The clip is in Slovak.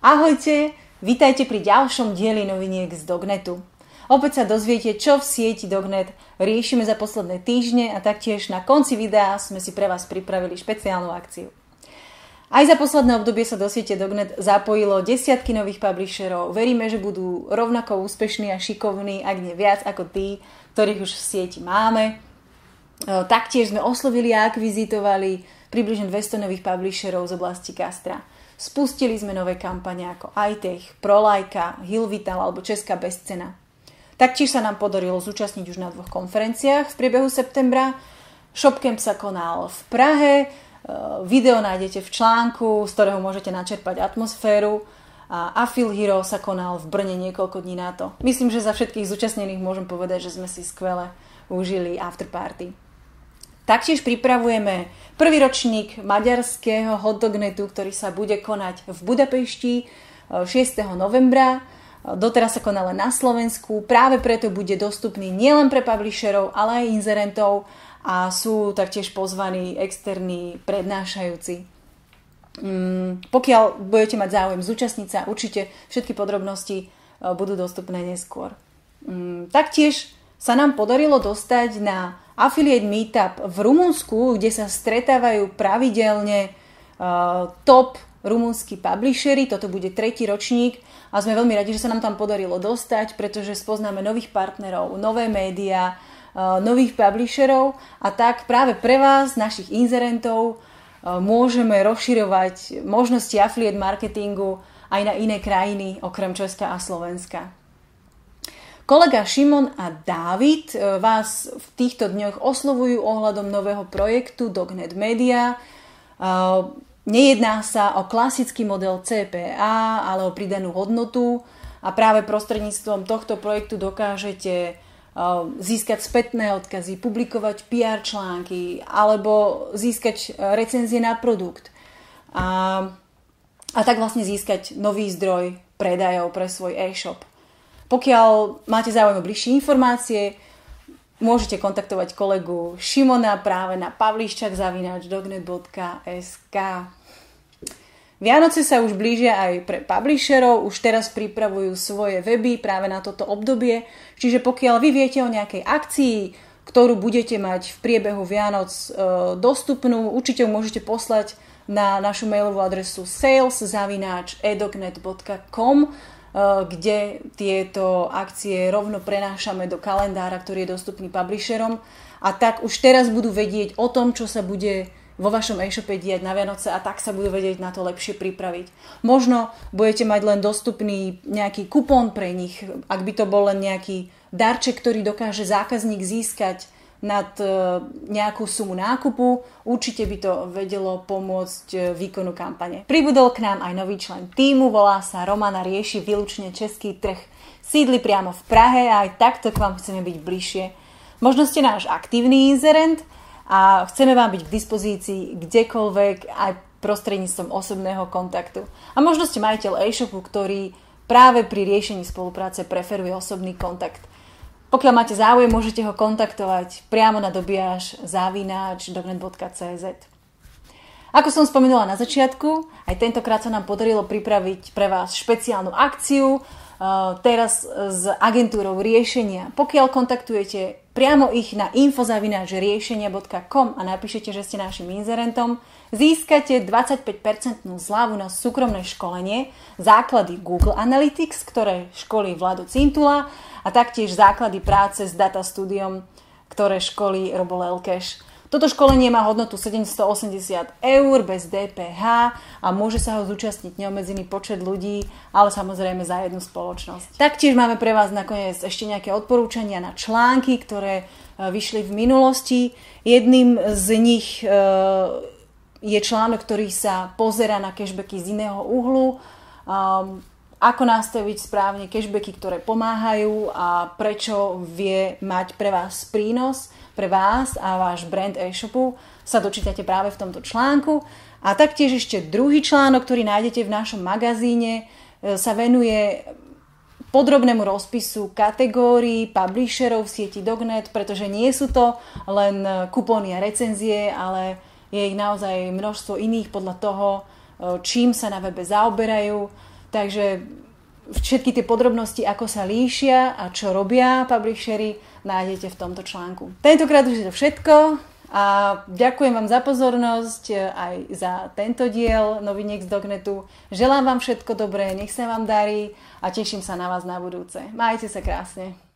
Ahojte, vítajte pri ďalšom dieli noviniek z Dognetu. Opäť sa dozviete, čo v sieti Dognet riešime za posledné týždne a taktiež na konci videa sme si pre vás pripravili špeciálnu akciu. Aj za posledné obdobie sa do siete Dognet zapojilo desiatky nových publisherov. Veríme, že budú rovnako úspešní a šikovní, ak nie viac ako tí, ktorých už v sieti máme. E, taktiež sme oslovili a akvizitovali približne 200 nových publisherov z oblasti Castra. Spustili sme nové kampane ako iTech, Prolajka, Hilvital alebo Česká bezcena. Taktiež sa nám podarilo zúčastniť už na dvoch konferenciách v priebehu septembra. Shopcamp sa konal v Prahe, e, video nájdete v článku, z ktorého môžete načerpať atmosféru a Afil Hero sa konal v Brne niekoľko dní na to. Myslím, že za všetkých zúčastnených môžem povedať, že sme si skvele užili afterparty. Taktiež pripravujeme prvý ročník maďarského hotdognetu, ktorý sa bude konať v Budapešti 6. E, novembra. E, doteraz sa konala na Slovensku, práve preto bude dostupný nielen pre publisherov, ale aj inzerentov a sú taktiež pozvaní externí prednášajúci. Mm, pokiaľ budete mať záujem zúčastniť sa, určite všetky podrobnosti e, budú dostupné neskôr. Mm, taktiež sa nám podarilo dostať na Affiliate Meetup v Rumunsku, kde sa stretávajú pravidelne uh, top rumúnsky publishery. Toto bude tretí ročník a sme veľmi radi, že sa nám tam podarilo dostať, pretože spoznáme nových partnerov, nové médiá, uh, nových publisherov a tak práve pre vás, našich inzerentov, uh, môžeme rozširovať možnosti affiliate marketingu aj na iné krajiny okrem Česka a Slovenska. Kolega Šimon a Dávid e, vás v týchto dňoch oslovujú ohľadom nového projektu Dognet Media. E, nejedná sa o klasický model CPA, ale o pridanú hodnotu a práve prostredníctvom tohto projektu dokážete e, získať spätné odkazy, publikovať PR články alebo získať recenzie na produkt. A, a tak vlastne získať nový zdroj predajov pre svoj e-shop. Pokiaľ máte záujem o bližšie informácie, môžete kontaktovať kolegu Šimona práve na pavliščak.dognet.sk Vianoce sa už blížia aj pre publisherov, už teraz pripravujú svoje weby práve na toto obdobie, čiže pokiaľ vy viete o nejakej akcii, ktorú budete mať v priebehu Vianoc e, dostupnú, určite ju môžete poslať na našu mailovú adresu sales.edognet.com Eh, kde tieto akcie rovno prenášame do kalendára, ktorý je dostupný publisherom a tak už teraz budú vedieť o tom, čo sa bude vo vašom e-shope diať na Vianoce a tak sa budú vedieť na to lepšie pripraviť. Možno budete mať len dostupný nejaký kupón pre nich, ak by to bol len nejaký darček, ktorý dokáže zákazník získať nad e, nejakú sumu nákupu. Určite by to vedelo pomôcť e, výkonu kampane. Pribudol k nám aj nový člen týmu, volá sa Romana, rieši výlučne český trh. Sídli priamo v Prahe a aj takto k vám chceme byť bližšie. Možno ste náš aktívny inzerent a chceme vám byť k dispozícii kdekoľvek aj prostredníctvom osobného kontaktu. A možno ste majiteľ e-shopu, ktorý práve pri riešení spolupráce preferuje osobný kontakt. Pokiaľ máte záujem, môžete ho kontaktovať priamo na dobiaž zavináč dognet.cz. Ako som spomínala na začiatku, aj tentokrát sa nám podarilo pripraviť pre vás špeciálnu akciu, uh, teraz s agentúrou riešenia. Pokiaľ kontaktujete priamo ich na infozavináčriešenia.com a napíšete, že ste našim inzerentom, získate 25% zľavu na súkromné školenie, základy Google Analytics, ktoré školí Vlado Cintula a taktiež základy práce s data studiom, ktoré školí Robo Lelkeš. Toto školenie má hodnotu 780 eur bez DPH a môže sa ho zúčastniť neobmedzený počet ľudí, ale samozrejme za jednu spoločnosť. Taktiež máme pre vás nakoniec ešte nejaké odporúčania na články, ktoré e, vyšli v minulosti. Jedným z nich e, je článok, ktorý sa pozera na cashbacky z iného uhlu ako nastaviť správne cashbacky, ktoré pomáhajú a prečo vie mať pre vás prínos, pre vás a váš brand e-shopu, sa dočítate práve v tomto článku. A taktiež ešte druhý článok, ktorý nájdete v našom magazíne, e, sa venuje podrobnému rozpisu kategórií publisherov v sieti Dognet, pretože nie sú to len kupóny a recenzie, ale je ich naozaj množstvo iných podľa toho, e, čím sa na webe zaoberajú Takže všetky tie podrobnosti, ako sa líšia a čo robia publishery, nájdete v tomto článku. Tentokrát už je to všetko a ďakujem vám za pozornosť e, aj za tento diel Noviniek z Dognetu. Želám vám všetko dobré, nech sa vám darí a teším sa na vás na budúce. Majte sa krásne.